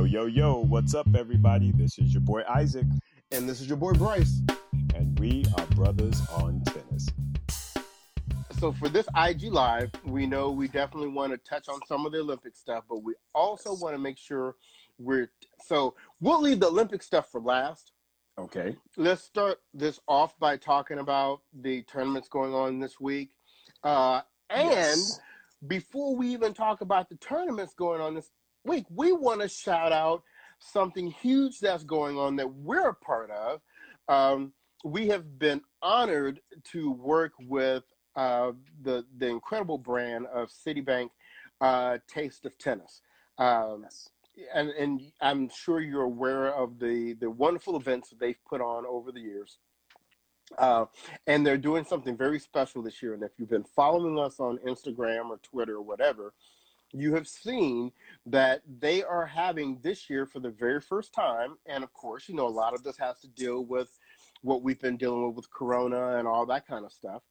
Yo, yo, yo, what's up, everybody? This is your boy Isaac, And this is your boy Bryce. and we are brothers on tennis. So for this IG live, we know we definitely want to touch on some of the Olympic stuff, but we also want to make sure we're so we'll leave the Olympic stuff for last. Okay. Let's start this off by talking about the tournaments going on this week. Uh, and Yes. before we even talk about the tournaments going on this week, we want to shout out something huge that's going on that we're a part of. Um, we have been honored to work with uh, the the incredible brand of Citibank uh, Taste of Tennis. Um, and, and I'm sure you're aware of the, the wonderful events that they've put on over the years. Uh, and they're doing something very special this year. And if you've been following us on Instagram or Twitter or whatever, you have seen that they are having this year for the very first time. And of course, you know, a lot of this has to deal with what we've been dealing with with Corona and all that kind of stuff.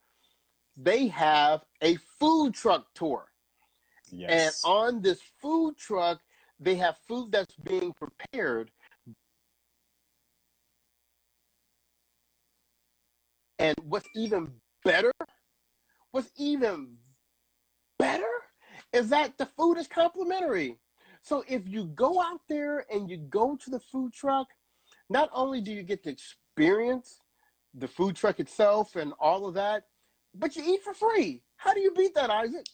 They have a food truck tour. And on this food truck, they have food that's being prepared. And what's even better, what's even better is that the food is complimentary. So if you go out there and you go to the food truck, not only do you get to experience the food truck itself and all of that, but you eat for free. How do you beat that, Isaac?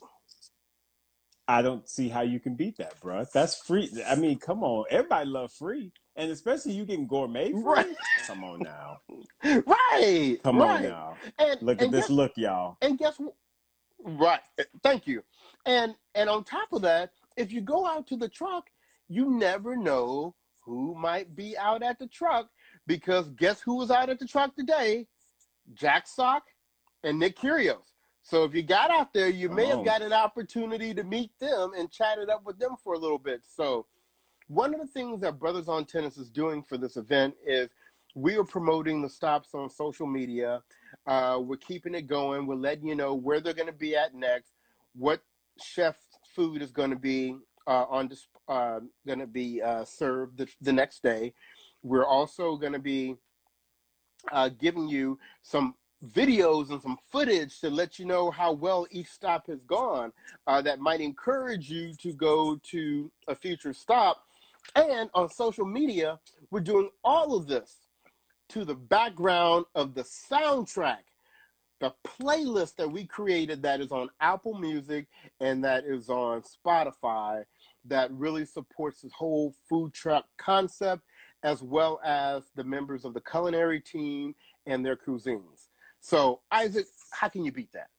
I don't see how you can beat that, bro. That's free. I mean, come on. Everybody love free. And especially you getting gourmet free. Right. Come on now. Right. Come right. on now. And, Look at and this look, y'all. And guess what? Right. Thank you. And and on top of that, if you go out to the truck, you never know who might be out at the truck because guess who was out at the truck today? Jack Sock and Nick Kyrgios. So if you got out there, you may Come have got an opportunity to meet them and chat it up with them for a little bit. So one of the things that Brothers on Tennis is doing for this event is we are promoting the stops on social media. Uh, we're keeping it going. We're letting you know where they're going to be at next, what chef food is going to be uh, on uh, going to be uh, served the, the next day. We're also going to be uh, giving you some videos and some footage to let you know how well each stop has gone uh, that might encourage you to go to a future stop. And on social media, we're doing all of this to the background of the soundtrack, the playlist that we created that is on Apple Music and that is on Spotify that really supports this whole food truck concept as well as the members of the culinary team and their cuisines. So, Isaac, how can you beat that?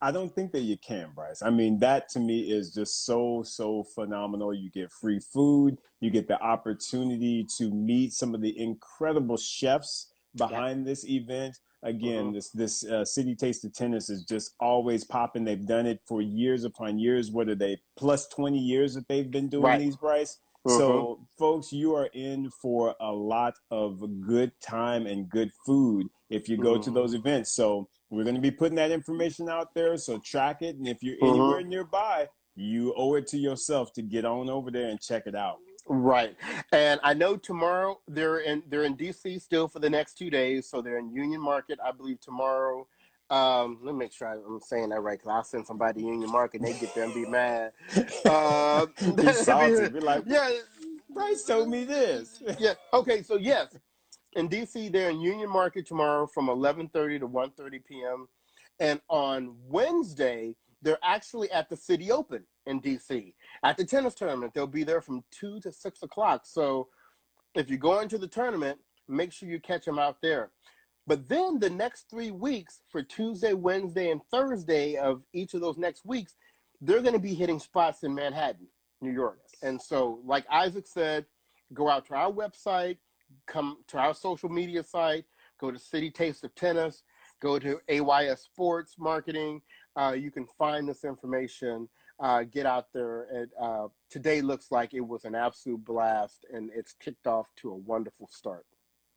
I don't think that you can, Bryce. I mean, that to me is just so, so phenomenal. You get free food, you get the opportunity to meet some of the incredible chefs behind this event. Again, Mhm. this this uh, Citi Taste of Tennis is just always popping. They've done it for years upon years. What are they? Plus twenty years that they've been doing Right. these, Bryce. So, folks, you are in for a lot of good time and good food if you go to Mhm. those events. So, we're going to be putting that information out there. So, track it. And if you're Mhm. anywhere nearby, you owe it to yourself to get on over there and check it out. Right. And I know tomorrow they're in they're in DC still for the next two days. So they're in Union Market, I believe tomorrow. Um, let me make sure I'm saying that right because I'll send somebody to Union Market and they get there and be mad. Uh, Be salty. Be like, yeah, Bryce told me this. yeah. Okay, so yes, in DC they're in Union Market tomorrow from 11:30 to 1:30 p.m. And on Wednesday they're actually at the Citi Open in DC at the tennis tournament. They'll be there from two to six o'clock. So if you go into the tournament, make sure you catch them out there. But then the next three weeks for Tuesday, Wednesday, and Thursday of each of those next weeks, they're going to be hitting spots in Manhattan, New York. And so, like Isaac said, go out to our website, come to our social media site, go to Citi Taste of Tennis, go to AYS Sports Marketing. Uh, you can find this information. Uh, get out there. And, uh, today looks like it was an absolute blast, and it's kicked off to a wonderful start.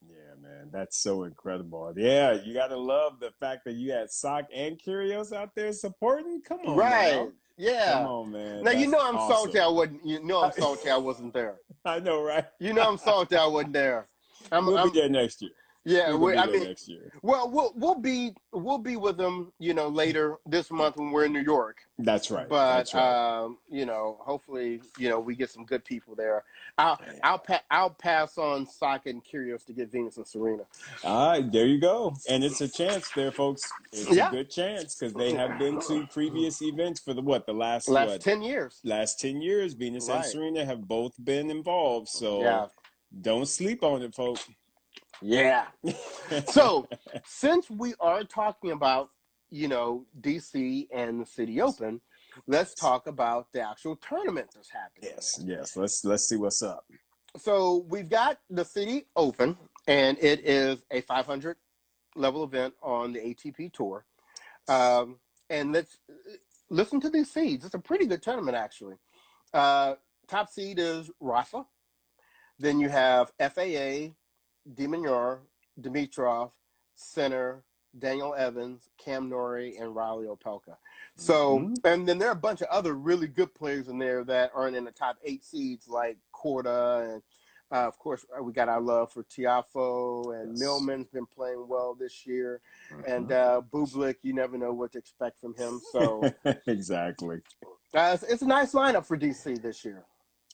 Yeah, man, that's so incredible. Yeah, you gotta love the fact that you had Sock and Kyrgios out there supporting. Come on, right? now. Yeah. Come on, man. Now you know I'm awesome. salty. I wasn't. You know I'm salty. I wasn't there. I know, right? You know I'm salty I wasn't there. I'm, we'll I'm, be there next year. Yeah, we'll be I mean, next year. well, we'll we'll be we'll be with them, you know, later this month when we're in New York. That's right. But That's right. um, you know, hopefully, you know, we get some good people there. I'll I'll pa- I'll pass on Sokka and Kyrgios to get Venus and Serena. All right, there you go. And it's a chance there, folks. It's Yeah. a good chance because they have been to previous events for the what the last Last what ten years. last ten years. Venus and Serena have both been involved, so Yeah. don't sleep on it, folks. Yeah. So since we are talking about, you know, DC and the Citi Open, let's talk about the actual tournament that's happening. yes, yes. Let's let's see what's up. So we've got the Citi Open, and it is a 500 level event on the ATP Tour. Um, and let's listen to these seeds. It's a pretty good tournament, actually. Uh, top seed is Rafa. Then you have FAA, De Minaur, Dimitrov, Sinner, Daniel Evans, Cam Norrie, and Reilly Opelka. So, Mhm. and then there are a bunch of other really good players in there that aren't in the top eight seeds, like Korda, and uh, of course we got our love for Tiafoe, and Yes. Millman's been playing well this year, and Mhm. uh, Bublik, you never know what to expect from him. So, exactly. uh, it's, it's a nice lineup for DC this year.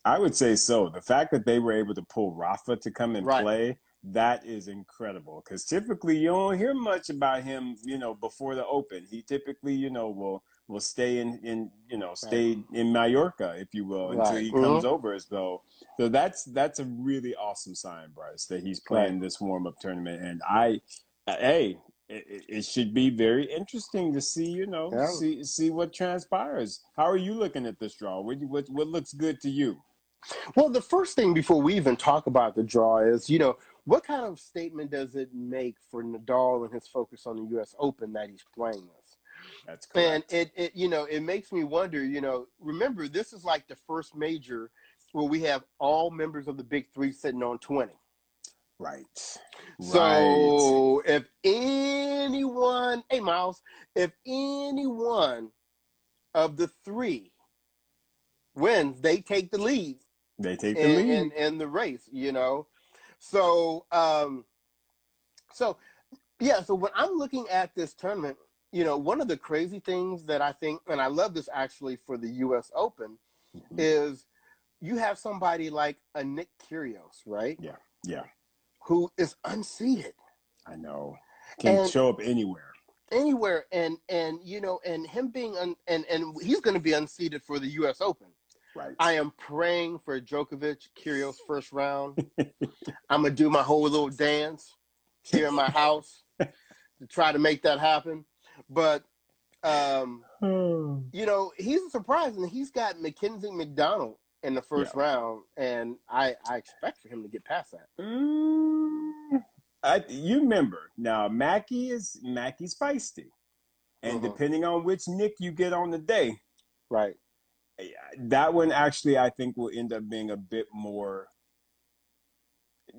I would say so. The fact that they were able to pull Rafa to come and Right. play, that is incredible. Because typically you don't hear much about him, you know, before the Open. He typically, you know, will will stay in, in you know, stay in Mallorca, if you will, until Right. he comes over as though. So that's that's a really awesome sign, Bryce, that he's playing this warm up tournament. And I, uh, hey, it, it- it should be very interesting to see, you know, Yeah. see see what transpires. How are you looking at this draw? What what, what looks good to you? Well, the first thing before we even talk about the draw is, you know, what kind of statement does it make for Nadal and his focus on the U.S. Open that he's playing this? That's And it, it, you know, it makes me wonder. You know, remember this is like the first major where we have all members of the Big Three sitting on twenty. right. right. So if anyone, hey Miles, if anyone of the three wins, they take the lead They take the in, lead. in, in the race, you know. So um so yeah, so when I'm looking at this tournament, you know, one of the crazy things that I think and I love this actually for the US Open Mhm. is you have somebody like a Nick Kyrgios, right? Yeah, yeah. Who is unseated I know. Can And- show up anywhere. anywhere and and you know and him being un, and and he's going to be unseated for the US Open. Right. I am praying for Djokovic, Kyrgios first round. I'm gonna do my whole little dance here in my house to try to make that happen. But um, you know, he's a surprise, and he's got Mackenzie McDonald in the first round, and I I expect for him to get past that. Mm, I, you remember now, Mackie is Mackie's feisty, and Mhm. depending on which Nick you get on the day, Right. That one actually I think will end up being a bit more.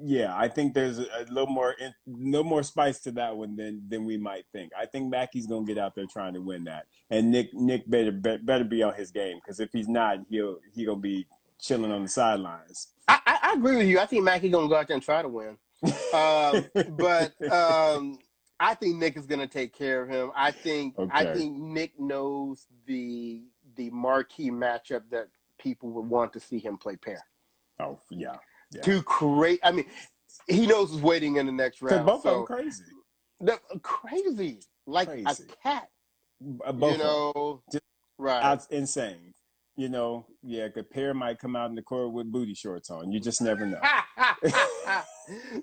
Yeah, I think there's a, little more, no more spice to that one than than we might think. I think Mackey's gonna get out there trying to win that, and Nick Nick better better be on his game because if he's not, he'll he gonna be chilling on the sidelines. I, I, I agree with you. I think Mackey gonna go out there and try to win. Um, but um, I think Nick is going to take care of him. I think I think Nick knows the the marquee matchup that people would want to see him play Paire. oh yeah, Yeah. Great. I mean, he knows he's waiting in the next round. both so of them crazy. the- crazy, like Crazy. a cat. Uh, Both you know, Just right? Out, insane. You know, yeah, a Paire might come out in the court with booty shorts on. You just never know.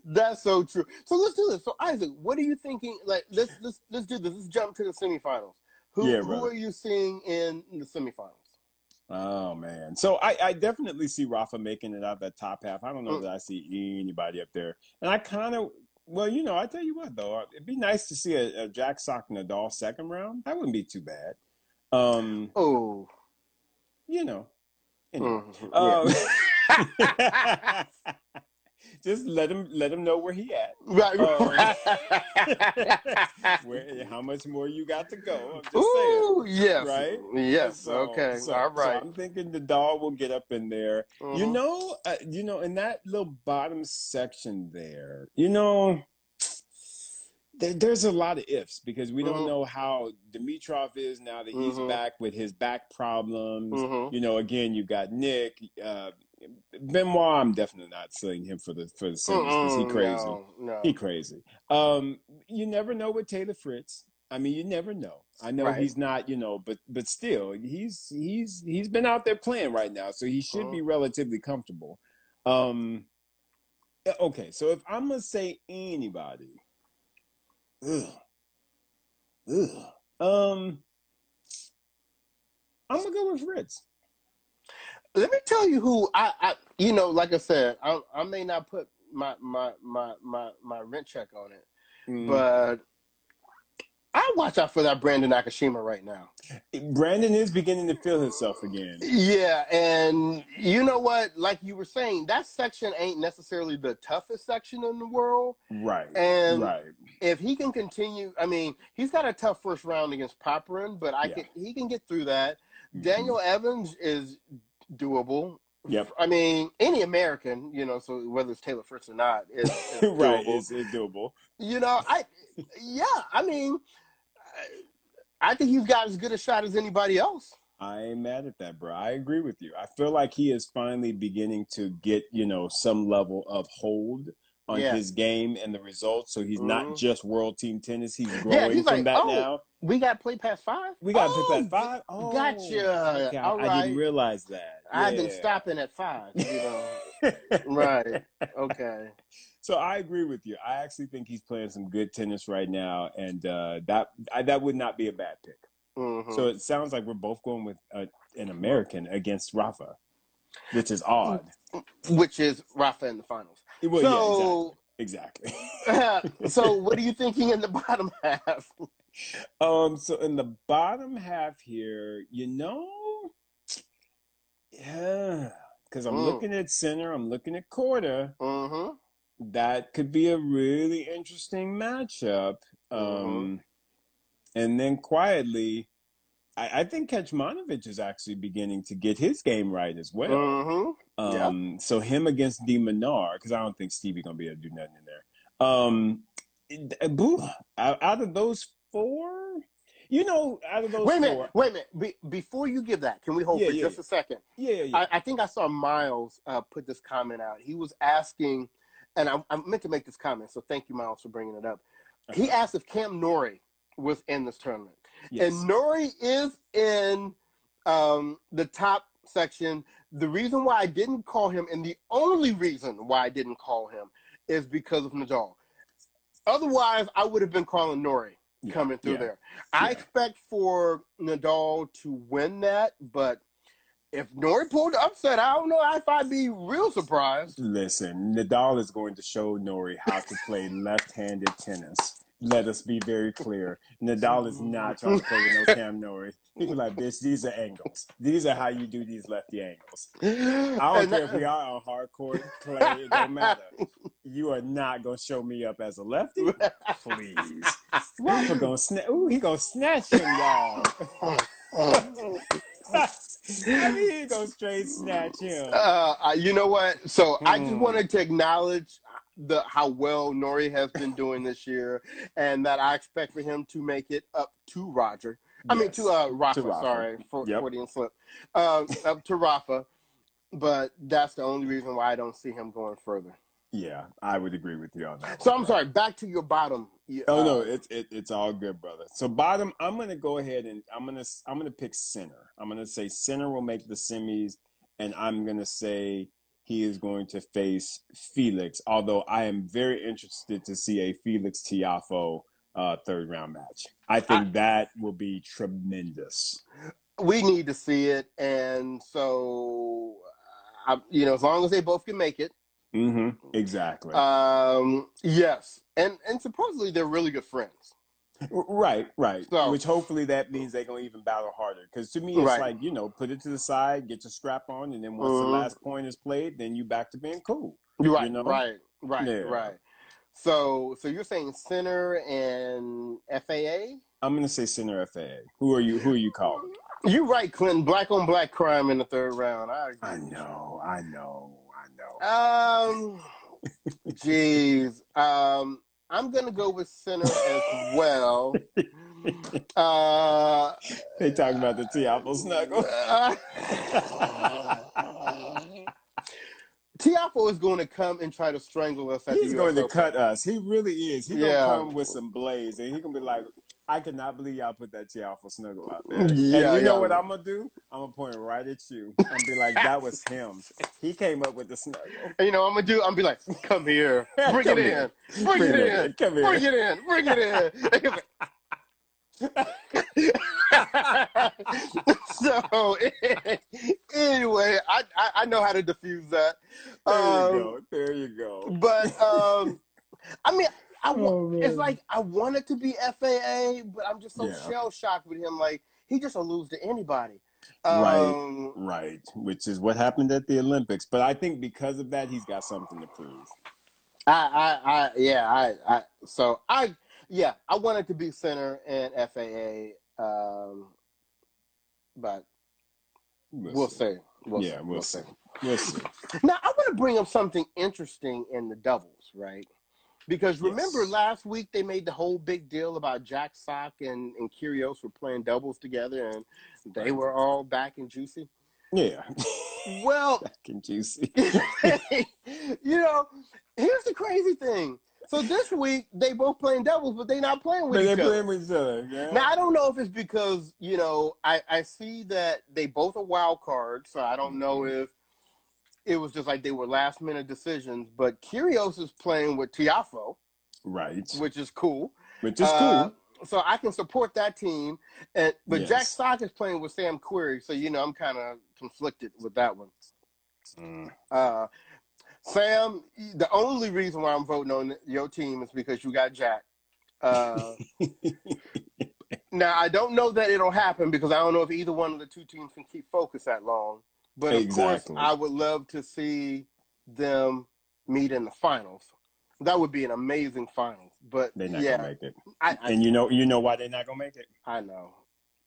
That's so true. So let's do this. So Isaac, what are you thinking? Like, let's let's let's do this. Let's jump to the semifinals. Who Yeah, who are you seeing in the semifinals? Oh man. So I, I definitely see Rafa making it out that top half. I don't know Mm. that I see anybody up there. And I kind of well, you know, I tell you what though, it'd be nice to see a, a Jack Sock Nadal second round. That wouldn't be too bad. Um, Oh, you know. Anyway. mhm, yeah. Um, just let him let him know where he at. Right. Uh, where, how much more you got to go? I'm just Ooh, saying. yes. Right? Yes. So- okay. so- All so. I'm thinking the dog will get up in there. You Mhm. know, uh, you know, in that little bottom section there, you know, there, there's a lot of ifs because we don't Mhm. know how Dimitrov is now that he's Mhm. back with his back problems. Mhm. You know, again, you've got Nick, uh, Benoit. I'm definitely not seeing him for the for the semis because he crazy. No, no. He crazy. Um, you never know with Taylor Fritz. I mean, you never know. I know Right. he's not, you know, but but still, he's he's he's been out there playing right now, so he should Mhm. be relatively comfortable. Um, okay, so if I'm gonna say anybody, ugh, ugh, um, I'm gonna go with Fritz. Let me tell you who I, I you know, like I said, I, I may not put my my my my my rent check on it, Mm. but I watch out for that Brandon Nakashima right now. Brandon is beginning to feel himself again. Yeah, and you know what? Like you were saying, that section ain't necessarily the toughest section in the world. Right. And right. if he can continue, I mean, he's got a tough first round against Popyrin, but I Yeah. can he can get through that. Mhm. Daniel Evans is doable. Yep. I mean, any American, you know, so whether it's Taylor Fritz or not, is, is right. doable. It's, it's doable. You know, I, yeah, I mean, I, I think he's got as good a shot as anybody else. I ain't mad at that, bro. I agree with you. I feel like he is finally beginning to get, you know, some level of hold on Yeah. his game and the results. So he's Mhm. not just world team tennis. He's growing Yeah, he's from like, that oh, now. We got play past five. We got oh, to pick that five. Oh, gotcha. okay. I- All I, right. didn't realize that. I've been stopping at five. You know, right? Okay. So I agree with you. I actually think he's playing some good tennis right now, and uh, that I, that would not be a bad pick. Mhm. So it sounds like we're both going with uh, an American against Rafa, which is odd. which is Rafa in the finals. Well, yeah, so, exactly. exactly. so what are you thinking in the bottom half? um, so in the bottom half here, you know, yeah, because I'm Mm. looking at Sinner, I'm looking at Korda. Mm-hmm. That could be a really interesting matchup. Um, Mhm. and then quietly, I, I think Kecmanovic is actually beginning to get his game right as well. Mm-hmm. Yeah. Um, so him against De Minaur, because I don't think Stevie gonna be able to do nothing in there. Um, boo, out, of those four, you know, out of those Wait a four, minute. Wait a minute. Be- before you give that, can we hold Yeah, for yeah, just a second? yeah, yeah, yeah. I, I think I saw Miles uh, put this comment out. He was asking, and I, I meant to make this comment, so thank you, Miles, for bringing it up. He asked if Cam Norrie was in this tournament. yes. And Norrie is in um, the top section. The reason why I didn't call him, and the only reason why I didn't call him, is because of Nadal. Otherwise, I would have been calling Norrie Yeah, coming through yeah, there. I yeah. expect for Nadal to win that, but if Norrie pulled the upset, I don't know if I'd be real surprised. Listen, Nadal is going to show Norrie how to play left-handed tennis. Let us be very clear. Nadal is not trying to play with no Cam Norrie. People like, bitch, these are angles. These are how you do these lefty angles. I don't care if we are on hardcore clay, it don't matter. You are not gonna show me up as a lefty. Please. Rafa gonna snatch ooh, he gonna snatch him, y'all. I mean he gonna straight snatch him. Uh, uh, you know what? So I just Hmm. wanted to acknowledge the how well Norrie has been doing this year, and that I expect for him to make it up to Roger. I mean to uh Rafa. To Rafa. Sorry for Yep. Freudian slip. Um, up to Rafa, but that's the only reason why I don't see him going further. Yeah, I would agree with you on that. So one, I'm bro. sorry. Back to your bottom. Oh uh, no, it's it, it's all good, brother. So bottom, I'm gonna go ahead and I'm gonna I'm gonna pick Sinner. I'm gonna say Sinner will make the semis, and I'm gonna say he is going to face Felix. Although I am very interested to see a Felix Tiafoe uh, third round match. I think that will be tremendous. we need to see it, and so uh, I, you know, as long as they both can make it, Mm-hmm. Exactly. um, yes, and and supposedly they're really good friends. Right, right. So- Which hopefully that means they're gonna even battle harder. Because to me, it's Right. like you know, put it to the side, get your strap on, and then once Mhm. the last point is played, then you back to being cool. You're right, know? right. Right, Yeah. right. So, so you're saying Sinner and FAA? I'm gonna say Sinner FAA. Who are you? Who are you calling? You're right, Clinton. Black on black crime in the third round. I agree. I know, I know, I know. Um, jeez. Um, I'm gonna go with Sinner as well. Uh, they talking about the Tiapo snuggle. Tiapo is going to come and try to strangle us at He's going to cut us. He really is. He's Yeah. gonna come with some blades, and he gonna be like, "I cannot believe y'all put that Tiapo snuggle out there." Yeah, and you know yeah. what I'm gonna do? I'm gonna point right at you. I'm be like, "That was him. He came up with the snuggle." And you know, I'm gonna do. I'm gonna be like, "Come here, bring Come it here. in, bring it in, Come here. bring it in, bring it in." so anyway, I, I I know how to diffuse that. There Um, you go. There you go. But um, I mean, I wa- Oh, it's like I want it to be FAA, but I'm just so Yeah. shell shocked with him. Like he just will lose to anybody. Right. Um, Right, which is what happened at the Olympics. But I think because of that, he's got something to prove. I, I, I, yeah, I, I, so I, yeah, I want it to be Sinner and FAA, um, but we'll, see. We'll yeah, see. we'll see. We'll see. Now, I want to bring up something interesting in the doubles, right? Because remember Yes. last week they made the whole big deal about Jack Sock and, and Kyrgios were playing doubles together and they were all back and juicy. Yeah. Well, Back and juicy. you know, here's the crazy thing. So this week they both playing doubles, but they not playing with But each other. playing with each other. Yeah. Now I don't know if it's because you know I I see that they both are wild cards, so I don't know Mm-hmm. if it was just like they were last minute decisions. But Kyrgios is playing with Tiafoe, right. which is cool. Which is Uh, cool. So I can support that team, and but Jack Yes. Sock is playing with Sam Querrey, so you know I'm kind of conflicted with that one. Mm. Uh, Sam, the only reason why I'm voting on your team is because you got Jack. Uh, now I don't know that it'll happen because I don't know if either one of the two teams can keep focus that long. But of Exactly. course, I would love to see them meet in the finals. That would be an amazing finals. But They're not yeah, gonna make it. I, I, And you know, you know why they're not gonna make it. I know.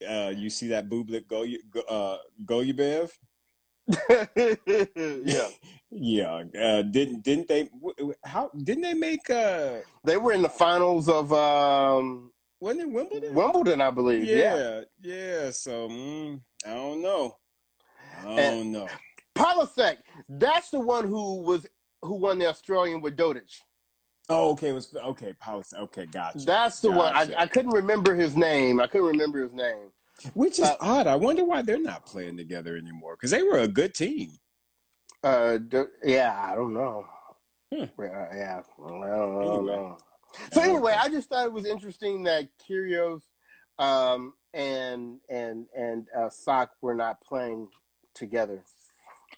Uh, you see that Bublik Go uh, Golubev? yeah, Yeah. Uh, didn't didn't they? How didn't they make? Uh, they were in the finals of um, wasn't it Wimbledon? Wimbledon, I believe. Yeah. Yeah, yeah. So mm, I don't know. Don't And- know. Polasek, that's the one who was who won the Australian with Dodig. Oh, okay. It was okay. Policy. Okay, gotcha. That's the one. I, I couldn't remember his name. I couldn't remember his name. Which is uh, odd. I wonder why they're not playing together anymore. Because they were a good team. Uh, yeah, I don't know. Hmm. Yeah, yeah, I don't, I don't Anyway. know. So anyway, I just thought it was interesting that Kyrgios um, and and and uh, Sock were not playing together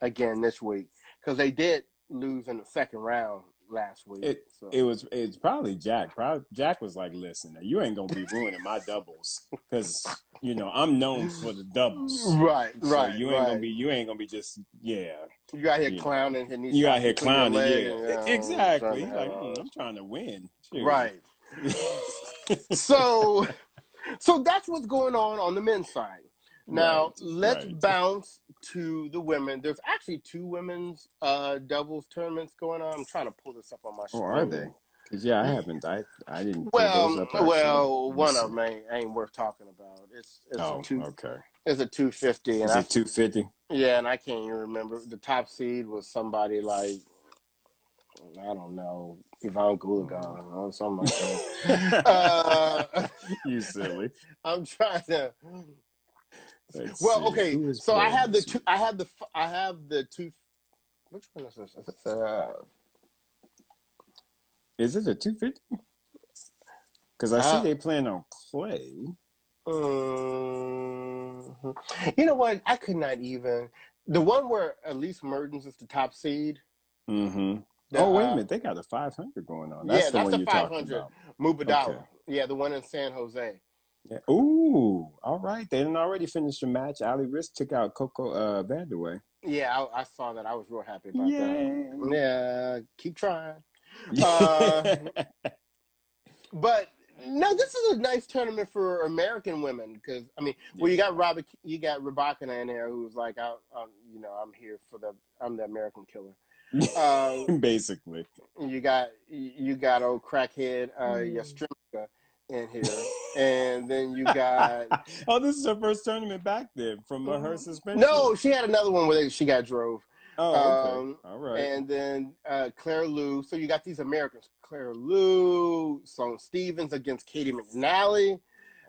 again this week because they did lose in the second round last week. It- so. It was it's probably Jack. Probably, Jack was like, "Listen, you ain't gonna be ruining my doubles because you know I'm known for the doubles. right, So right. you ain't right. gonna be you ain't gonna be just yeah. You out here you know. clowning and You out here clowning, yeah, and, exactly. to like, "Hmm, I'm trying to win. Shoot." right. So, so that's what's going on on the men's side. Now Right, let's right. bounce to the women. There's actually two women's uh, doubles tournaments going on. I'm trying to pull this up on my Oh, are they? Because yeah, I haven't. I I didn't. pull those Well, up, actually. well, Let me one see. of them ain't, ain't worth talking about. It's it's Oh, a two okay. it's a two fifty, and Is I it two fifty? yeah, and I can't even remember the top seed was somebody like I don't know Ivan Gulagan or something like that. uh, you silly. I'm trying to. Let's Well, see. okay. So I have the two. I have the. I have the two. Which one is this? Is this uh, Is it a 250? Because I see Uh, they playing on clay. mhm. You know what? I could not even. The one where Elise Mertens is the top seed. Mm-hmm. the, oh, wait a uh, minute. They got a 500 going on. Yeah, That's the that's one the 500. about. Mubadala. Okay. Yeah, the one in San Jose. Yeah. Ooh, all right. They didn't already finish the match. Ali Riske took out Coco uh, Vandeweghe. Yeah, I, I saw that. I was real happy about that. Yeah. Yeah, keep trying. Uh, but no, this is a nice tournament for American women because I mean, well, you got Robert, you got Rebecca in there who's like, I, I'm, you know, I'm here for the, I'm the American killer. Uh, Basically. you got, you got old crackhead uh, Yastremska in here, and then you got. oh, this is her first tournament back then from uh, her suspension. No, she had another one where she got drove. Oh, okay. Um, All right. And then uh, Claire Liu. So you got these Americans: Claire Liu, Sloane Stevens against Caty McNally,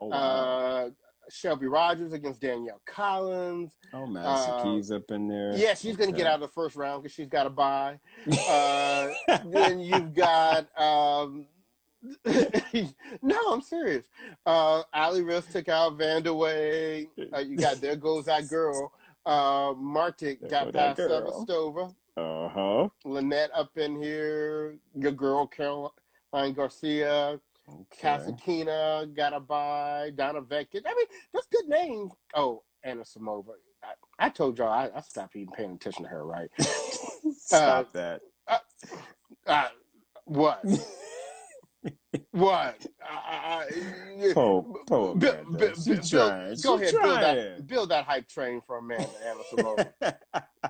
oh, wow. uh, Shelby Rogers against Danielle Collins. oh, Madison uh, Keys up in there. Yeah, she's going to get out of the first round because she's got a bye. Uh, then you've got. Um, no, I'm serious. Uh, Ali Riske took out Vandeweghe. Uh, you got there goes that girl. Uh, Martic There got past. Sevastova. Uh huh. Linette up in here. Your girl Caroline Garcia. Okay. Got a bye. Donna Vekic. I mean, that's good names. Oh, Anisimova. I, I told y'all I, I stopped even paying attention to her, right? Stop that. Uh, what? what? I, I, Poor, poor Bi- Amanda. bi- She bi- trying. Go She ahead, build that, build that hype train for Amanda Anisimova.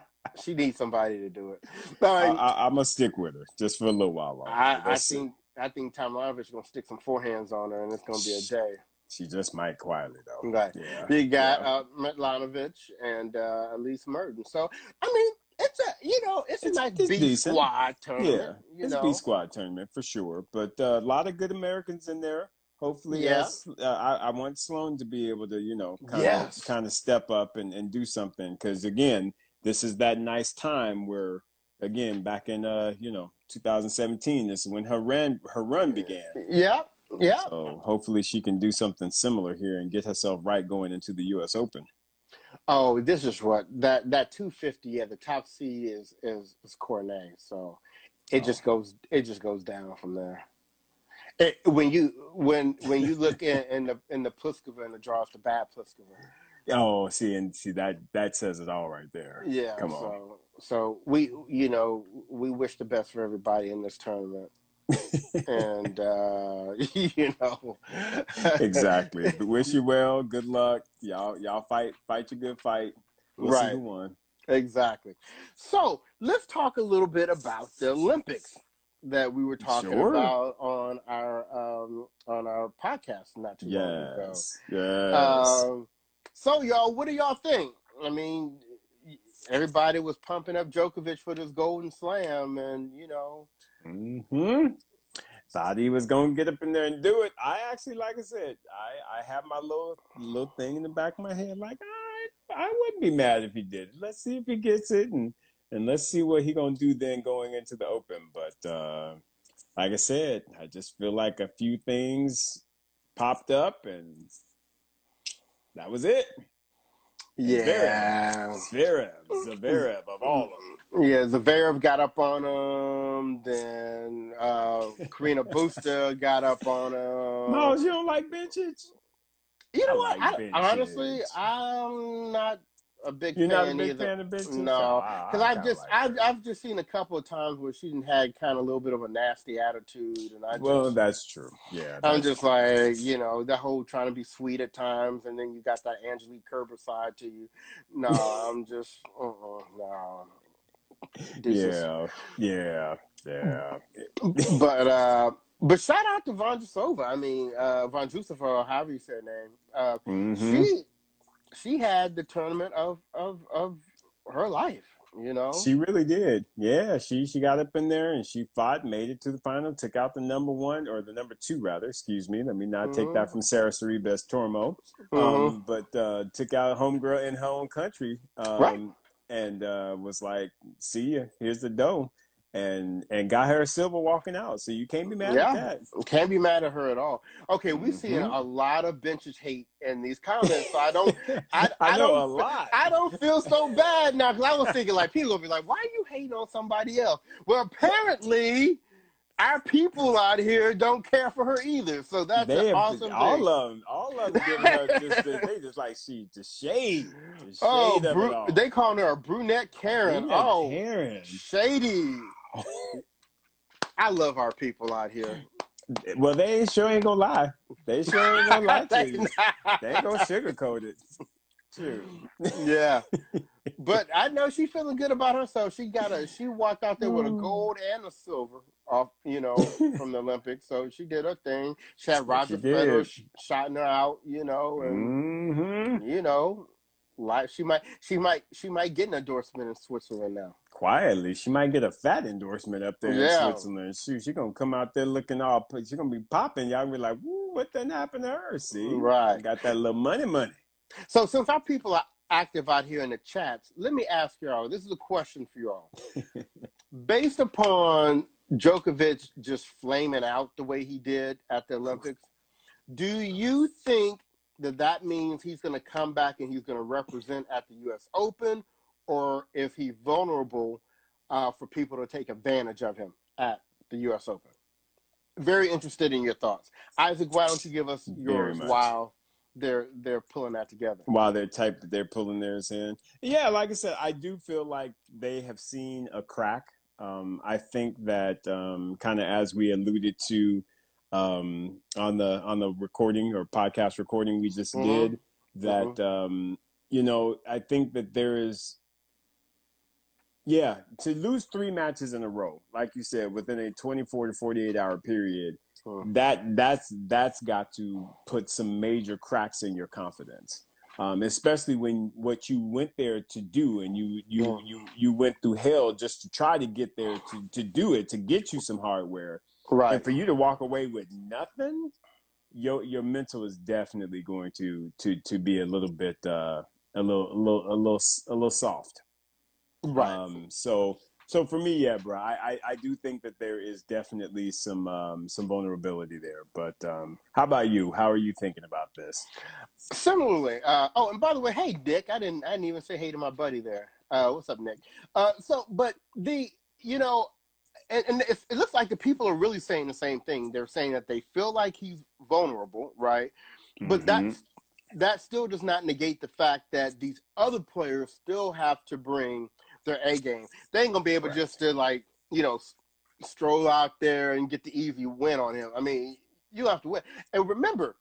she needs somebody to do it. I, I'm gonna stick with her just for a little while longer. I, I think I think Tomljanovic is gonna stick some forehands on her, and it's gonna be a day. she just might quietly though. Right. Yeah. You got yeah. uh, Metlanovich and uh, Elise Merton. So I mean, it's a you know, it's, It's- a nice it's B decent. squad tournament. Yeah, it's know. B squad tournament for sure, but uh, a lot of good Americans in there. Hopefully, Yeah. yes. Uh, I, I want Sloane to be able to, you know, kind Yes. of kind of step up and, and do something because again, this is that nice time where, again, back in uh, you know, 2017, this is when her run her run began. Yeah, yeah. So hopefully, she can do something similar here and get herself right going into the U.S. Open. Oh, this is what that that 250. Yeah, the top seed is is is Cornet. So it Oh. just goes it just goes down from there. It, when you when when you look in, in the in the Pliskova and the draw draws the bad Pliskova. Oh, see, and see that that says it all right there. Yeah. Come on. so so we you know we wish the best for everybody in this tournament. And uh you know exactly. Wish you well. Good luck. Y'all, y'all fight, fight your good fight. We'll see Right. who won. exactly so let's talk a little bit about the olympics that we were talking Sure. about on our um on our podcast not too long ago Yes, yes. um so y'all what do y'all think i mean everybody was pumping up Djokovic for this golden slam and you know hmm Thought he was gonna get up in there and do it. I actually, like I said, I I have my little little thing in the back of my head, like I I wouldn't be mad if he did. Let's see if he gets it, and and let's see what he gonna do then going into the Open. But uh, like I said, I just feel like a few things popped up, and that was it. Yeah Zverev, Zverev of all of them. Yeah, Zverev got up on him. Then uh, Carreño Busta got up on him. Miles, you don't like Bencic? you know I what? like I, honestly, I'm not a big You're fan not a big either. fan of? No, because I I've just like I've. I've just seen a couple of times where she had kind of a little bit of a nasty attitude, and I well, just that's true. Yeah, I'm that's just like you know the whole trying to be sweet at times, and then you got that Angelique Kerber side to you. No, I'm just uh-uh, no. This is- yeah, yeah, yeah. but uh but shout out to Vondrusova. I mean, uh Vondrusova, or however you say her name. Uh Mhm. she she had the tournament of of of her life, you know. She really did. Yeah, she she got up in there and she fought, made it to the final, took out the number one or the number two rather. Excuse me. Let me not take that from Sara Sorribes Tormo. Mhm. Um, but uh, took out a homegirl in her own country. Um, Right. And uh, was like, "See ya. Here's the dough." And and got her a silver walking out. So you can't be mad Yeah. at that. Can't be mad at her at all. Okay, we see Mhm. a lot of Bencic hate in these comments, so I don't I, I know don't, a lot. I don't feel so bad now because I was thinking like people will be like, "Why are you hating on somebody else?" Well, apparently, our people out here don't care for her either. So that's they an awesome all thing. of them, all of them giving her just the, they just like she the shade, the shade Oh, bru- all. they calling her a brunette Karen. Brunette oh, Karen. shady. I love our people out here. Well, they sure ain't gonna lie. They sure ain't gonna lie to you. They ain't gonna sugarcoat it. True. yeah. But I know she's feeling good about herself. She got a she walked out there with a gold and a silver off, you know, from the Olympics. So she did her thing. She had Roger Federer sh- shouting her out, you know, and hmm you know, like she might she might she might get an endorsement in Switzerland now. Quietly, she might get a fat endorsement up there Yeah. in Switzerland. Shoot, she gonna come out there looking all. She gonna be popping. Y'all be like, "Woo, what then happened to her?" See, Right. Got that little money, money. So since our people are active out here in the chats, let me ask y'all. This is a question for y'all. Based upon Djokovic just flaming out the way he did at the Olympics, do you think that that means he's going to come back and he's going to represent at the U.S. Open, or if he's vulnerable uh, for people to take advantage of him at the U.S. Open? Very interested in your thoughts, Isaac. Why don't you give us yours while they're they're pulling that together? while they're type they're pulling theirs in. Yeah, like I said, I do feel like they have seen a crack. Um, I think that um, kind of as we alluded to um, on the on the recording or podcast recording we just Mhm. did, that um, you know I think that there is. Yeah, to lose three matches in a row, like you said, within a 24 to 48 hour period, Hmm. that that's that's got to put some major cracks in your confidence um, especially when what you went there to do and you you Yeah. you you went through hell just to try to get there to to do it to get you some hardware Right. and for you to walk away with nothing your your mental is definitely going to to to be a little bit uh a little a little a little a little soft Right. um, so so for me, yeah, bro, I, I, I do think that there is definitely some um, some vulnerability there. But um, how about you? How are you thinking about this? Similarly, uh, oh, and by the way, hey Dick, I didn't I didn't even say hey to my buddy there. Uh, what's up, Nick? Uh, so, but the you know, and, and it, it looks like the people are really saying the same thing. They're saying that they feel like he's vulnerable, right? But Mhm. that that still does not negate the fact that these other players still have to bring their A game. They ain't gonna be able Right. just to like you know s- stroll out there and get the easy win on him. I mean, you have to win. And remember,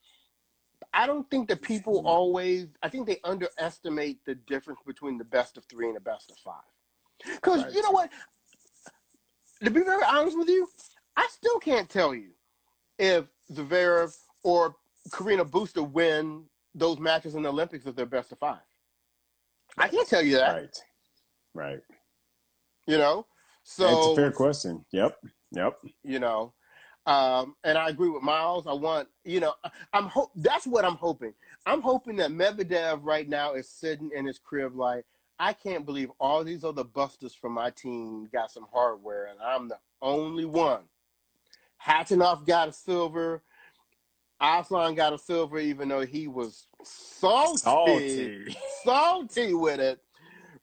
I don't think that people mm-hmm. always. I think they underestimate the difference between the best of three and the best of five. Because Right. you know what? To be very honest with you, I still can't tell you if Zverev or Carreño Busta win those matches in the Olympics if they're best of five. I can't tell you that. right, right. You know, so it's a fair question. Yep, yep. you know um, and i agree with miles i want you know i'm hope that's what i'm hoping i'm hoping that medvedev right now is sitting in his crib like i can't believe all these other busters from my team got some hardware and i'm the only one Khachanov got a silver Aslan got a silver even though he was salty Salty. salty with it.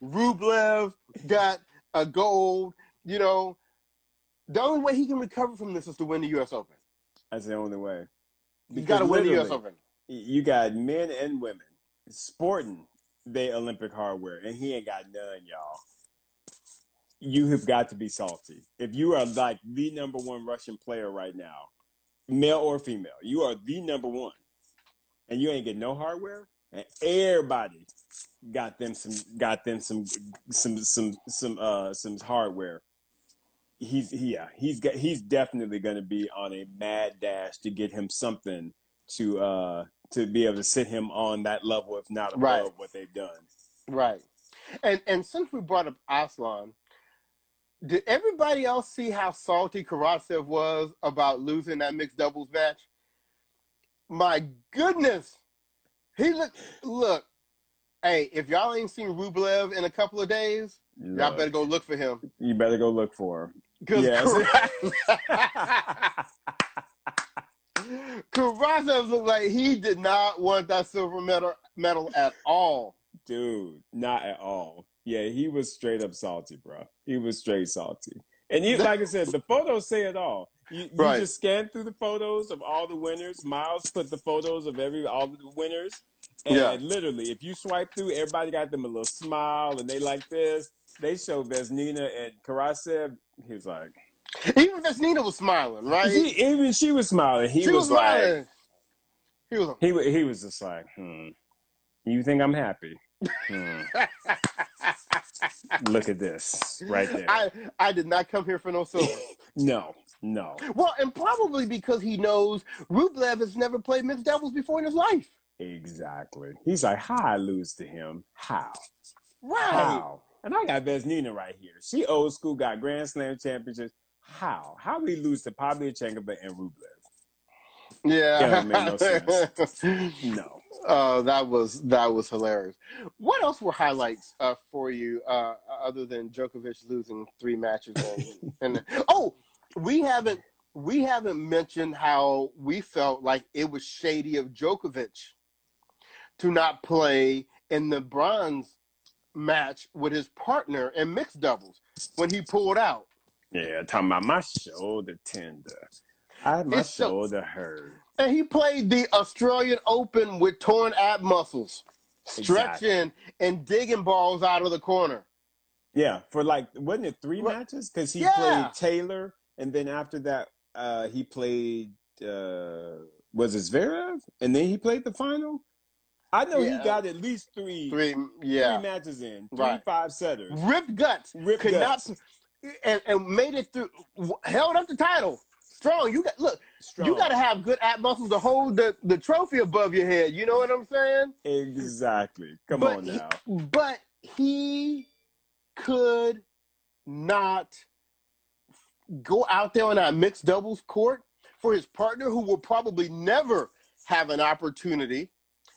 Rublev got a gold. You know, the only way he can recover from this is to win the U.S. Open. That's the only way. You got to win the U.S. Open. You got men and women sporting the Olympic hardware, and he ain't got none, y'all. You have got to be salty. If you are like the number one Russian player right now, male or female, you are the number one, and you ain't get no hardware, and everybody got them some got them some some some some uh some hardware. He's yeah he's got he's definitely going to be on a mad dash to get him something to uh to be able to sit him on that level, if not above Right. what they've done. Right. And and since we brought up Aslan, did everybody else see how salty Karatsev was about losing that mixed doubles match? My goodness. He look look. Hey, if y'all ain't seen Rublev in a couple of days, y'all better go look for him. you better go look for him. Because Yes. Karatsev looked like he did not want that silver medal medal at all. Dude, not at all. Yeah, he was straight up salty, bro. He was straight salty. And he, like I said, the photos say it all. You, you Right. just scan through the photos of all the winners. Miles put the photos of every all the winners. And Yeah. literally, if you swipe through, everybody got them a little smile and they like this. They show Vesnina and Karatsev. He was like, Even Vesnina was smiling, right? She, even she was smiling. He She was, like, smiling. He was. he he was just like, hmm. You think I'm happy? Hmm. Look at this right there. I I did not come here for no silver. no, no. well, and probably because he knows Rublev has never played mixed doubles before in his life. Exactly. He's like, how I lose to him? How? Right. How? And I got Vesnina right here. She old school, got Grand Slam championships. How? How we lose to Pablo Pavlyuchenkova and Rublev? Yeah. Yeah, it made no sense. No. Uh, that was that was hilarious. What else were highlights uh, for you uh, other than Djokovic losing three matches? And, and oh, we haven't we haven't mentioned how we felt like it was shady of Djokovic to not play in the bronze match with his partner in mixed doubles when he pulled out. Yeah, talking about my shoulder tender. I had my It's shoulder hurt. And he played the Australian Open with torn ab muscles, stretching and digging balls out of the corner. Yeah, for like wasn't it three Right. matches? Because he Yeah. played Taylor, and then after that, uh, he played uh, was it Zverev, and then he played the final. I know Yeah. he got at least three, three, yeah, matches in, three Right. five setters, ripped guts, ripped could guts, not, and, and made it through, held up the title. Strong. You got look. strong. You got to have good ab muscles to hold the, the trophy above your head. You know what I'm saying? exactly. Come But on he- now. But he could not go out there on that mixed doubles court for his partner, who will probably never have an opportunity,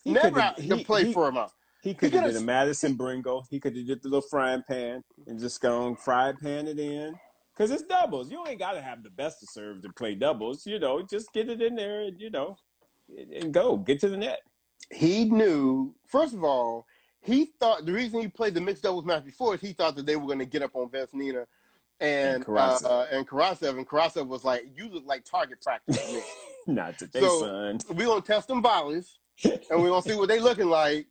He never coulda- to he- play he- for him. He could have did a Madison Brengle. He could have did the little frying pan and just gone fry pan it in. Cause it's doubles. You ain't gotta have the best to serve to play doubles. You know, just get it in there and you know, and- and go get to the net. He knew. First of all, he thought the reason he played the mixed doubles match before is he thought that they were going to get up on Vesnina and And Karatsev. uh, and Karatsev, and Karatsev was like, "You look like target practice. Not today, So- son. we gonna test them volleys and we're gonna see what they looking like.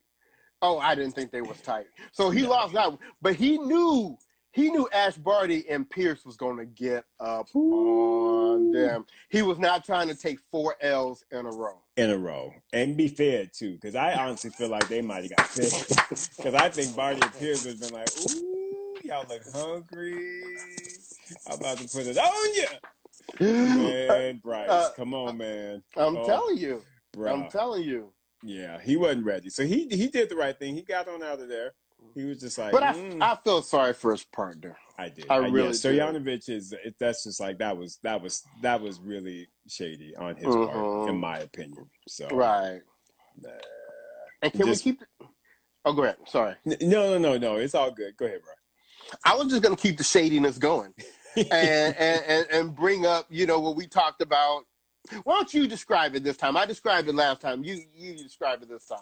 Oh, I didn't think they was tight. So he No. lost that, but he knew he knew Ash Barty and Peers was gonna get up on them. He was not trying to take four L's in a row. in a row and be fair too. Because I honestly feel like they might have got fed. Because I think Barty and Peers has been like, "Ooh, y'all look hungry. I'm about to put it on you, man." Bryce, Uh, come on, man. I'm Oh, telling you. Bro. I'm telling you. Yeah, he wasn't ready. So he he did the right thing. He got on out of there. He was just like, But I, "Mm." I feel sorry for his partner. I did. I Uh, really yeah, do. Is it, that's just like that was that was that was really shady on his Mhm. part, in my opinion. So Right. uh, And can Just- we keep? Oh, go ahead. Sorry. no, no, no, no. It's all good. Go ahead, bro. I was just gonna keep the shadiness going. and, and, and and bring up, you know, what we talked about. Why don't you describe it this time? I described it last time. You you describe it this time.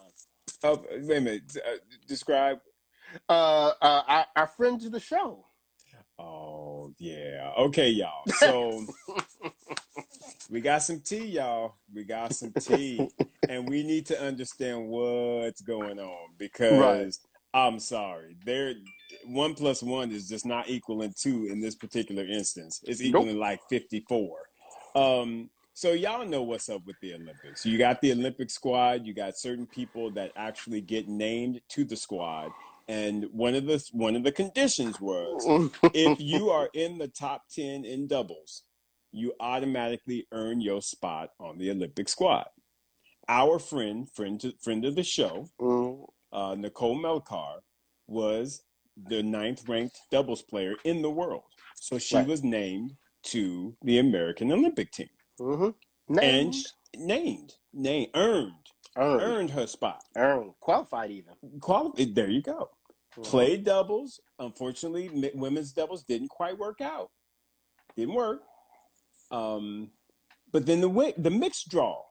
Oh, wait a minute. Uh, describe. Uh, uh, our, our friends of the show. Oh yeah. Okay, y'all. So we got some tea, y'all. We got some tea, and we need to understand what's going on because Right. I'm sorry. There, one plus one is just not equaling two in this particular instance. It's Nope. equaling like 54. Um. So y'all know what's up with the Olympics. You got the Olympic squad. You got certain people that actually get named to the squad, and one of the one of the conditions was if you are in the top 10 in doubles, you automatically earn your spot on the Olympic squad. Our friend, friend, to, friend of the show, Mm, uh, Nicole Melichar, was the ninth ranked doubles player in the world. So she Right. was named to the American Olympic team mhm. and Named, sh- named, named, earned, earned, earned her spot. earned, qualified even. Qualified. there you go. Mhm. played doubles. Unfortunately, women's doubles didn't quite work out. Didn't work. Um, but then the the mixed draw,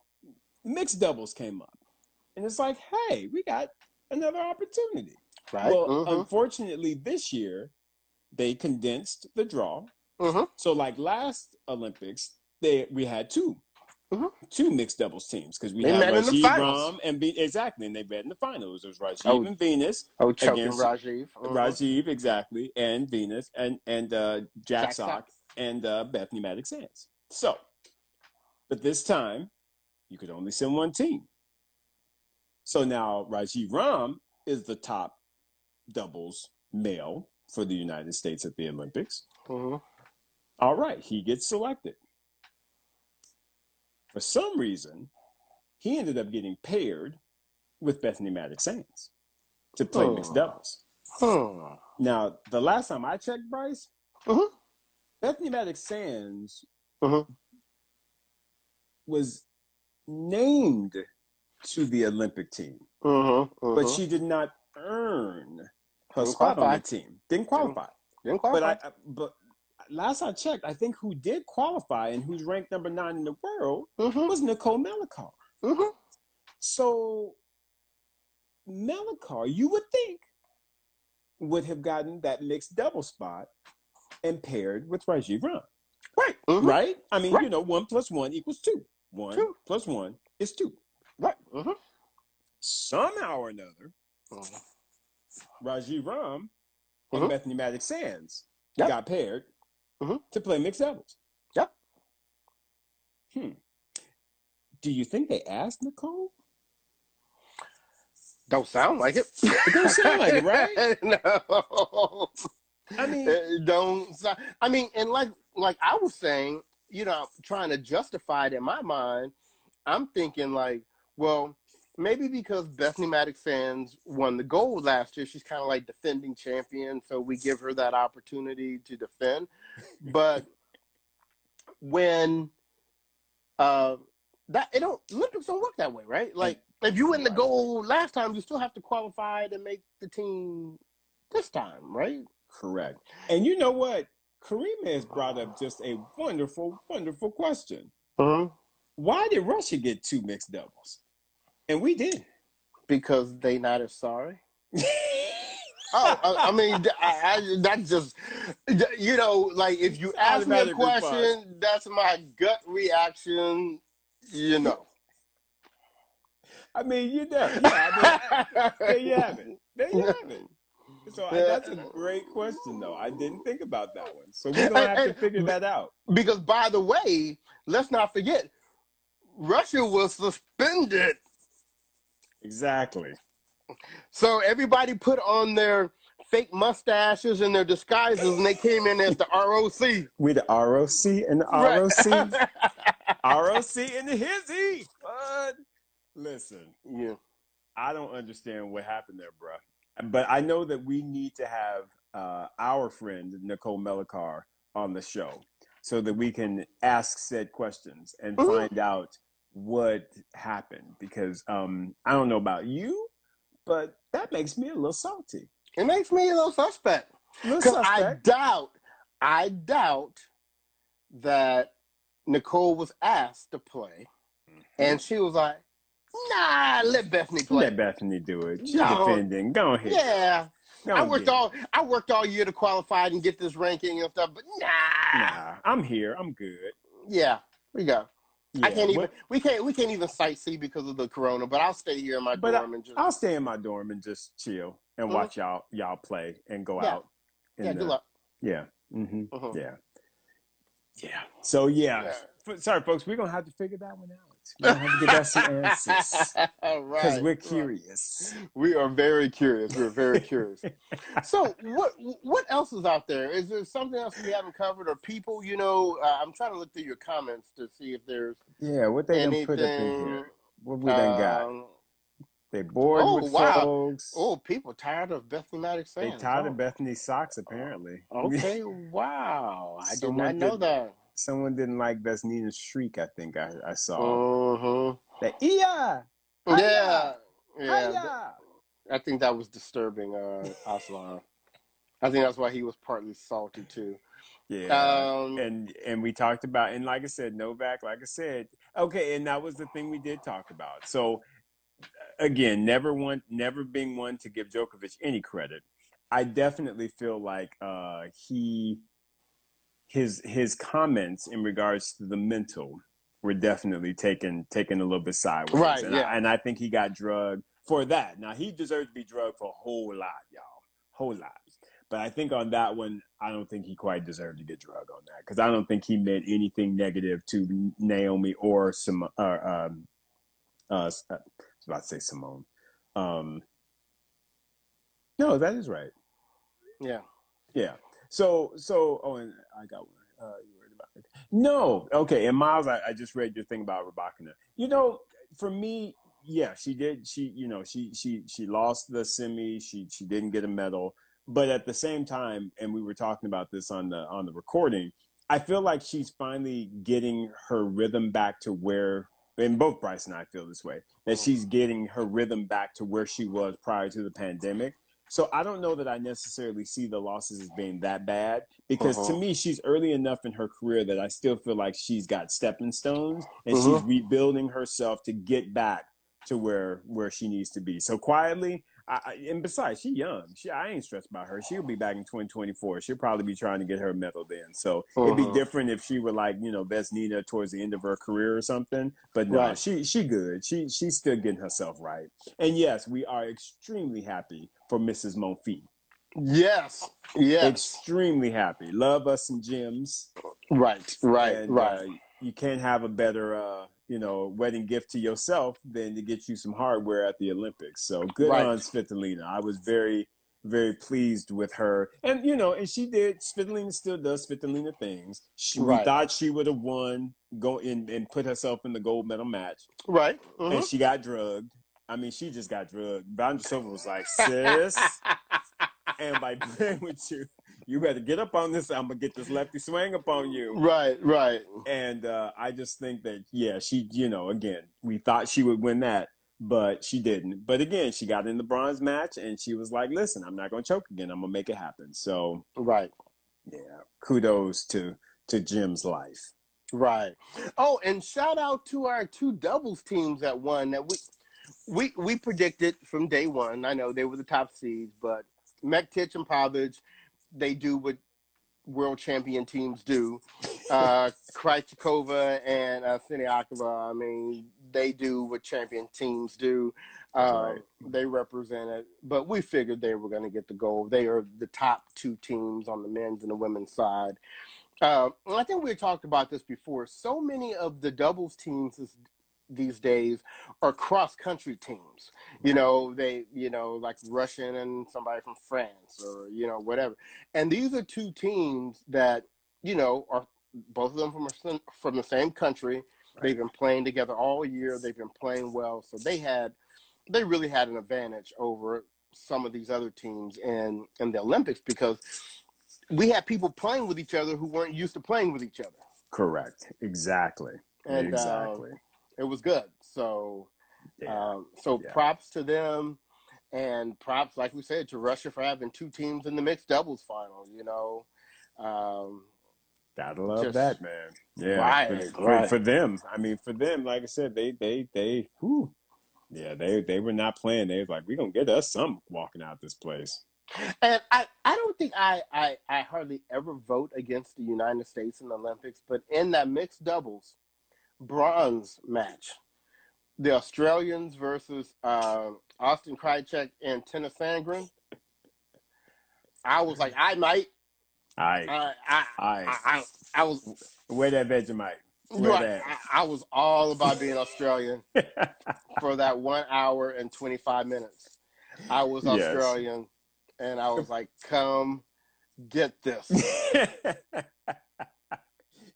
mixed doubles came up, and it's like, hey, we got another opportunity. right. Well, Mhm. unfortunately, this year they condensed the draw. Mhm. So, like last Olympics, they we had 2 Mhm. two mixed doubles teams because we They had met Rajiv. Ram and B- exactly, and they met in the finals. It was Rajiv Oh. and Venus. Oh, choking against Rajiv. Mhm. Rajiv, exactly, and Venus, and and uh, Jack, Jack Sock Sock. and uh, Bethany Mattek Sands. So, but this time, you could only send one team. So now Rajiv Ram is the top doubles male for the United States at the Olympics. Mm-hmm. All right, he gets selected. For some reason, he ended up getting paired with Bethany Mattek Sands to play Oh. mixed doubles. Hmm. Now, the last time I checked, Bryce, Mhm. Bethany Mattek Sands Mhm. was named to the Olympic team, Mm-hmm. but she did not earn her Didn't spot on the team. Didn't qualify. didn't But qualify. I, I- but last I checked, I think who did qualify and who's ranked number nine in the world mm-hmm. was Nicole Melichar. Mm-hmm. So Melichar, you would think, would have gotten that mixed double spot and paired with Rajiv Ram. Right. Mhm. Right? I mean, you know, one plus one equals two. One Two. plus one is two. Right. Mm-hmm. Somehow or another, Rajiv Ram and Mhm. Bethany Mattek Sands Yep. got paired Mhm. to play mixed doubles. Yep. Hmm. Do you think they asked Nicole? Don't sound like it. It don't sound like it, right? no. I mean, It don't. I mean, and like like I was saying, you know, trying to justify it in my mind, I'm thinking like, well, maybe because Bethany Mattek Sands won the gold last year, she's kind of like defending champion, so we give her that opportunity to defend. But when uh that it don't Olympics don't work that way, right? Like if you win the Right. gold last time, you still have to qualify to make the team this time, right? correct. And you know what? Karima has brought up just a wonderful, wonderful question. Mm-hmm. Why did Russia get two mixed doubles? And we did. Because they not as sorry. Oh, I, I mean, I, I, that's just, you know, like if you ask me a response. question, that's my gut reaction. You know. I mean, you know, yeah, I mean, there you have it. There you have it. So I- that's a great question, though. I didn't think about that one. So we're gonna have to figure that out. because by the way, let's not forget, Russia was suspended. Exactly. So everybody put on their fake mustaches and their disguises, and they came in as the ROC. We the ROC and the Right. ROC, ROC and the hizzy. Bud, listen, yeah. I don't understand what happened there, bruh. But I know that we need to have uh, our friend Nicole Melichar on the show so that we can ask said questions and Mhm. find out what happened. Because um, I don't know about you, but that makes me a little salty. It makes me a little suspect. Because I doubt, I doubt that Nicole was asked to play, mm-hmm. and she was like, "Nah, let Bethany play." Let Bethany do it. She's No. defending. Go ahead. yeah, Go I worked it. all I worked all year to qualify and get this ranking and stuff, but nah, Nah, I'm here. I'm good. yeah, we go. I can't even. what- We can't. We can't even sightsee because of the corona. But I'll stay here in my But I- dorm and just. I'll stay in my dorm and just chill and Mhm. watch y'all y'all play and go Yeah. out. yeah, the- good luck. Yeah. hmm Mhm. Yeah. Yeah. So yeah. Yeah. F- Sorry, folks. We're gonna have to figure that one out. We're gonna have to get us some answers All because right, we're right. curious. We are very curious. We're very curious. so, what what else is out there? Is there something else we haven't covered, or people? You know, uh, I'm trying to look through your comments to see if there's Yeah. What they done put up in anything. here? What we done got? um, They bored oh, with wow. folks. oh, people tired of Bethany Mattek they tired oh. of Bethany socks apparently. Okay, wow. I did not know did- that. Someone didn't like Bethany's shriek. I think I, I saw. Uh-huh. The. Yeah, yeah. Hiya! I think that was disturbing, uh, Aslan. I think that's why he was partly salty too. Yeah. Um, and and we talked about and like I said, Novak, like I said, okay, and that was the thing we did talk about. So again, never one never being one to give Djokovic any credit. I definitely feel like uh he his his comments in regards to the mental were definitely taken taken a little bit sideways. Right, And, yeah. I, and I think he got drugged for that. Now he deserves to be drugged for a whole lot, y'all. Whole lot. But I think on that one, I don't think he quite deserved to get drugged on that because I don't think he meant anything negative to Naomi or some. Uh, um, uh, I was about to say Simone. Um, no, that is right. Yeah. Yeah. So so oh, and I got one. Uh, you worried about it? No. Okay. And Miles, I, I just read your thing about Rybakina. You know, for me, yeah, she did. She you know she she she lost the semi. She she didn't get a medal. But at the same time, and we were talking about this on the on the recording. I feel like she's finally getting her rhythm back to where and both Bryce and I feel this way that she's getting her rhythm back to where she was prior to the pandemic. So I don't know that I necessarily see the losses as being that bad because uh-huh. to me she's early enough in her career that I still feel like she's got stepping stones and uh-huh. she's rebuilding herself to get back to where where she needs to be. So quietly, I, and besides, she young. She, I ain't stressed about her. She'll be back in 2024. She'll probably be trying to get her medal then. So uh-huh. it'd be uh-huh. different if she were like, you know, Vesnina towards the end of her career or something. But no, right. she she good. She she's still getting herself right. And yes, we are extremely happy for Mrs. Monfils. Yes, yes, extremely happy. Love us some gems. Right, right, and, right. Uh, you can't have a better uh, you know, wedding gift to yourself than to get you some hardware at the Olympics. So good right. on Svitolina. I was very, very pleased with her. And, you know, and she did, Svitolina still does Svitolina things. She, right. We thought she would have won, go in and put herself in the gold medal match. Right. Mm-hmm. And she got drugged. I mean, she just got drugged. Vondrousova was like, sis. and by playing with you, you better get up on this. I'm gonna get this lefty swing upon you. Right, right. And uh, I just think that yeah, she, you know, again, we thought she would win that, but she didn't. But again, she got in the bronze match, and she was like, "Listen, I'm not gonna choke again. I'm gonna make it happen." So right, yeah, kudos to to Jim's life. Right. Oh, and shout out to our two doubles teams that won. That we we we predicted from day one. I know they were the top seeds, but Mektic and Pavic they do what world champion teams do. Uh, Krejcikova and uh, Siniakova, I mean, they do what champion teams do. Right. They represent it, but we figured they were going to get the gold. They are the top two teams on the men's and the women's side. Uh, I think we talked about this before. So many of the doubles teams these days are cross country teams. You know, they, you know, like Russian and somebody from France or, you know, whatever. And these are two teams that, you know, are both of them from, from the same country. Right. They've been playing together all year. They've been playing well. So they had, they really had an advantage over some of these other teams in, in the Olympics because we had people playing with each other who weren't used to playing with each other. Correct. Exactly. And, exactly. Uh, it was good. So, yeah. um, so yeah. props to them, and props, like we said, to Russia for having two teams in the mixed doubles final. You know, um, gotta love just, that, man. Yeah, right, for, right. For, them. I mean, for them, like I said, they they they. Whew, yeah, they they were not playing. They was like, we gonna get us some walking out this place. And I, I don't think I, I, I hardly ever vote against the United States in the Olympics, but in that mixed doubles, bronze match. The Australians versus uh, Austin Krajicek and Tennys Sandgren. I was like, I might. I, I, I, I, I, I was. Where that Vegemite? Where right, that? I, I was all about being Australian for that one hour and 25 minutes. I was Australian, yes. and I was like, come get this.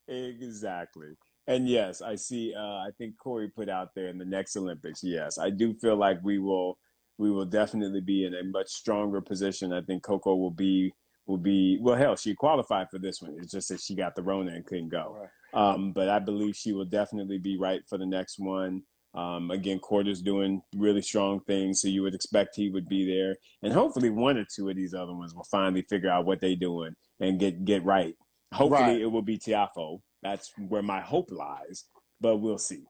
exactly. And yes, I see. Uh, I think Corey put out there in the next Olympics. Yes, I do feel like we will. We will definitely be in a much stronger position. I think Coco will be will be well. Hell, she qualified for this one. It's just that she got the Rona and couldn't go. Right. Um, but I believe she will definitely be right for the next one. Um, again, Korda's doing really strong things, so you would expect he would be there, and hopefully one or two of these other ones will finally figure out what they're doing and get get right. Hopefully, right. it will be Tiafoe that's where my hope lies, but we'll see.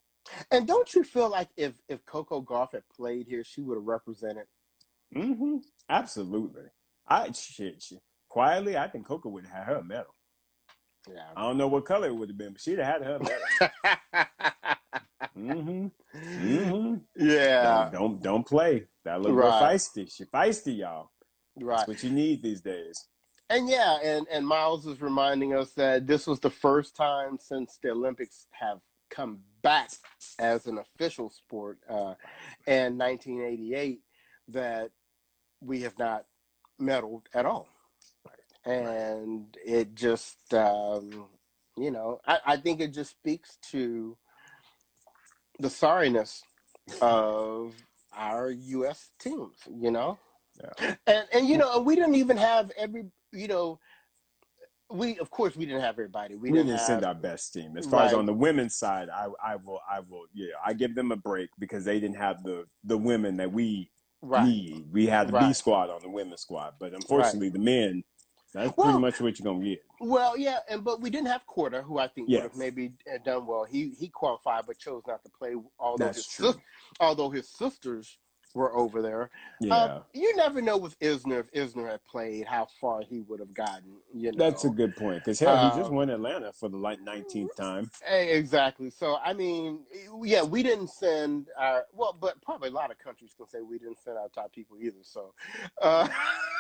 And don't you feel like if if Coco Gauff had played here, she would have represented? Mm-hmm. Absolutely. I shit, shit. Quietly, I think Coco would have had her medal. Yeah. I don't know what color it would have been, but she'd have had her medal. mm-hmm. Mm-hmm. Yeah. Don't, don't don't play. That little right. feisty. She feisty, y'all. Right. That's what you need these days. And yeah, and, and Miles is reminding us that this was the first time since the Olympics have come back as an official sport uh, in 1988 that we have not medaled at all. And it just, um, you know, I, I think it just speaks to the sorriness of our U.S. teams, you know? Yeah. And, and, you know, we didn't even have every, you know, we of course we didn't have everybody. We, We didn't, didn't have, send our best team. As far as on the women's side, I, I will, I will, yeah, I give them a break because they didn't have the the women that we right. need. We had the B squad on the women's squad, but unfortunately, the men. That's Well- pretty much what you're gonna get. Well, yeah, and but we didn't have Korda, who I think would have maybe uh, done well. He he qualified, but chose not to play. Although That's his true. although his sisters were over there. Yeah, Um, you never know with Isner if Isner had played how far he would have gotten. You know, that's a good point. Because hell, he just Um, won Atlanta for the like 19th time. Exactly. So I mean, yeah, we didn't send our well, but probably a lot of countries can say we didn't send our top people either. So, uh,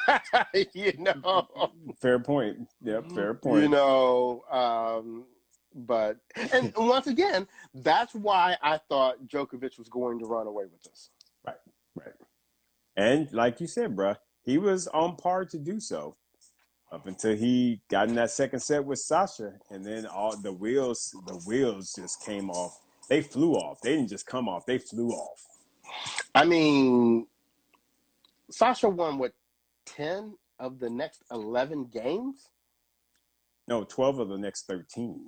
you know, Fair point. Yep, fair point. you know, um, but and once again, that's why I thought Djokovic was going to run away with this. And like you said, bruh, he was on par to do so up until he got in that second set with Sasha, and then all the wheels, the wheels just came off. They flew off. They didn't just come off. They flew off. I mean, Sasha won what ten of the next eleven games. No, 12 of the next 13.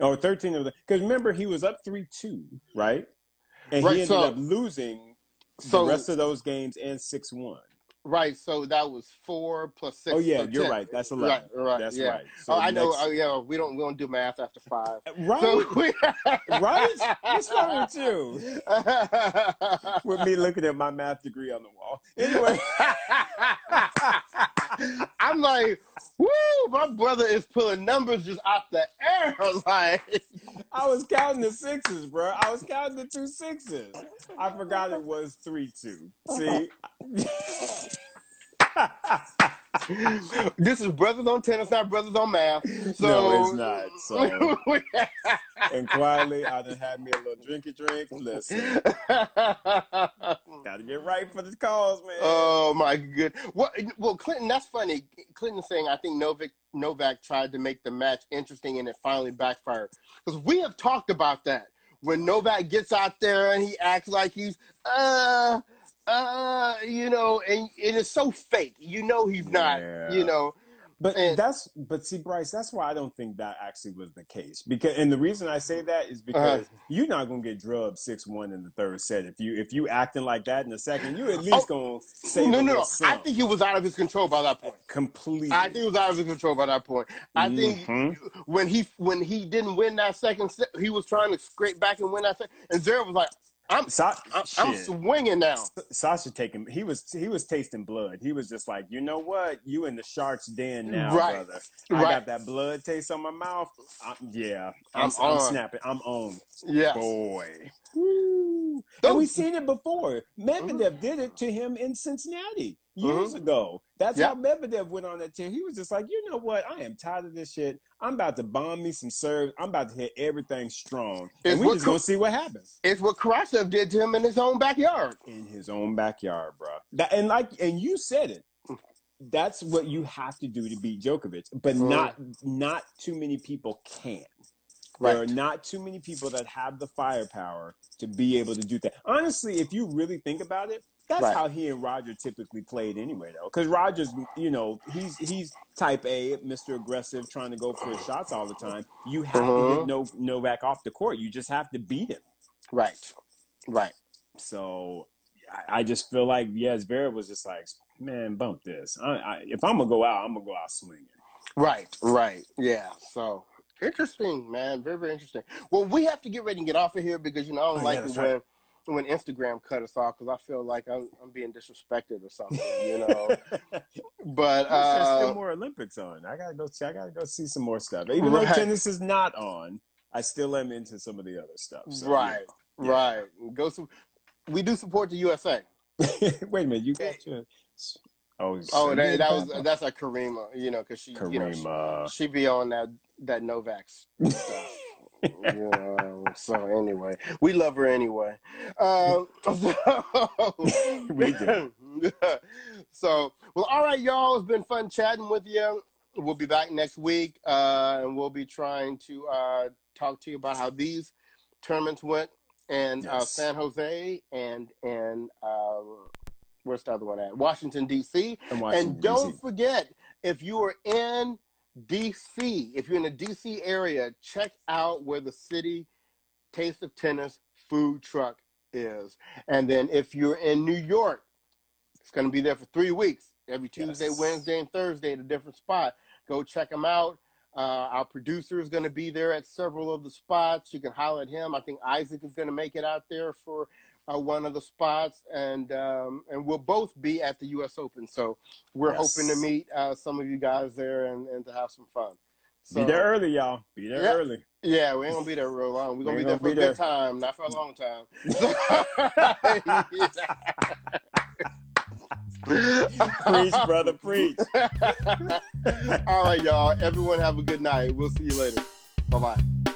Oh, 13 of the because remember he was up 3-2, right? And Right, he ended so- up losing So the rest of those games and 6-1. right, so that was four plus oh, six. Oh yeah, you're 10. right. That's Right, 11. right, That's yeah. right. So oh, I know. next- Oh, yeah, we don't we don't do math after five. Uh, right. So we, Right? What's wrong with you? with me looking at my math degree on the wall. Anyway, I'm like, woo! My brother is pulling numbers just out the air. Like, I was counting the sixes, bro. I was counting the two sixes. I forgot it was three two. See, this is brothers on tennis, not brothers on math. So no, it's not. So, and quietly, I done had me a little drinky drink. Listen, gotta get right for the cause, man. Oh my good. Well, well, Clinton. That's funny. Clinton saying I think Novak Novak tried to make the match interesting and it finally backfired. Because we have talked about that when Novak gets out there and he acts like he's uh uh you know and it is so fake. You know he's not. Yeah. You know. But And- that's but see, Bryce, that's why I don't think that actually was the case. Because and the reason I say that is Uh-huh. because you're not gonna get drubbed six one in the third set. If you if you acting like that in the second, you at least gonna say Oh, No, no, no. I think he was out of his control by that point. completely. I think he was out of his control by that point. I think Mhm. when he when he didn't win that second set, he was trying to scrape back and win that second. And Zverev was like, "I'm Sa- I'm, I'm swinging now." Sasha taking he was he was tasting blood. He was just like, you know what? You in the shark's den now, Right. brother. I Right. got that blood taste on my mouth. I'm, yeah, I'm, I'm I'm, snapping. I'm on. Yeah. Boy. Woo. And we Those- seen it before. Medvedev mm-hmm. did it to him in Cincinnati years Mhm. ago. That's Yeah. how Medvedev went on that tear. He was just like, you know what? I am tired of this shit. I'm about to bomb me some serves. I'm about to hit everything strong. It's And we what just gonna see what happens It's what Karatsev did to him in his own backyard. in his own backyard, bro. That, and like, and you said it. That's what you have to do to beat Djokovic, but Mhm. not not too many people can. There are not too many people that have the firepower to be able to do that. Honestly, if you really think about it, that's Right. how he and Roger typically played anyway, though. Because Roger's, you know, he's he's type A, Mr. Aggressive, trying to go for his shots all the time. You have to Mhm. get no Novak off the court. You just have to beat him. Right. Right. So I, I just feel like yeah, Zverev was just like, man, bump this. I, I, if I'm gonna go out, I'm gonna go out swinging. Right. Right. Yeah. So interesting, man. Very, very interesting. Well, we have to get ready and get off of here because you know I don't Oh, like that's it when when Instagram cut us off because I feel like I'm I'm being disrespected or something. You know. But uh, still more Olympics on. I gotta go. See, I gotta go see some more stuff. Even though tennis is not on, I still am into some of the other stuff. So, right. yeah. Right. Go. Su- we do support the USA. Wait a minute. You got your. Oh, Oh, that, that was that's a Karima, you know, because she, you know, she, Karima. she be on that that Novax stuff. You know, so anyway, we love her anyway. Um, so, We do. so, well, all right, y'all. It's been fun chatting with you. We'll be back next week, uh, and we'll be trying to uh, talk to you about how these tournaments went and uh, San Jose and and uh, where's the other one at? Washington D.C. And, Washington, And don't DC. forget, if you are in DC, if you're in the DC area, check out where the Citi Taste of Tennis food truck is. And then if you're in New York, it's going to be there for three weeks, every Tuesday, Yes. Wednesday, and Thursday at a different spot. Go check them out. Uh, our producer is going to be there at several of the spots. You can holler at him. I think Isaac is going to make it out there for uh, one of the spots, and um, and we'll both be at the U.S. Open. So we're Yes. hoping to meet uh, some of you guys there and, and to have some fun. So, Be there early, y'all. Be there Yeah. early. Yeah, we ain't gonna be there real long. We're gonna We be there for a gonna good time, not for a long time. Preach, brother, preach. All right, y'all. Everyone have a good night. We'll see you later. Bye bye.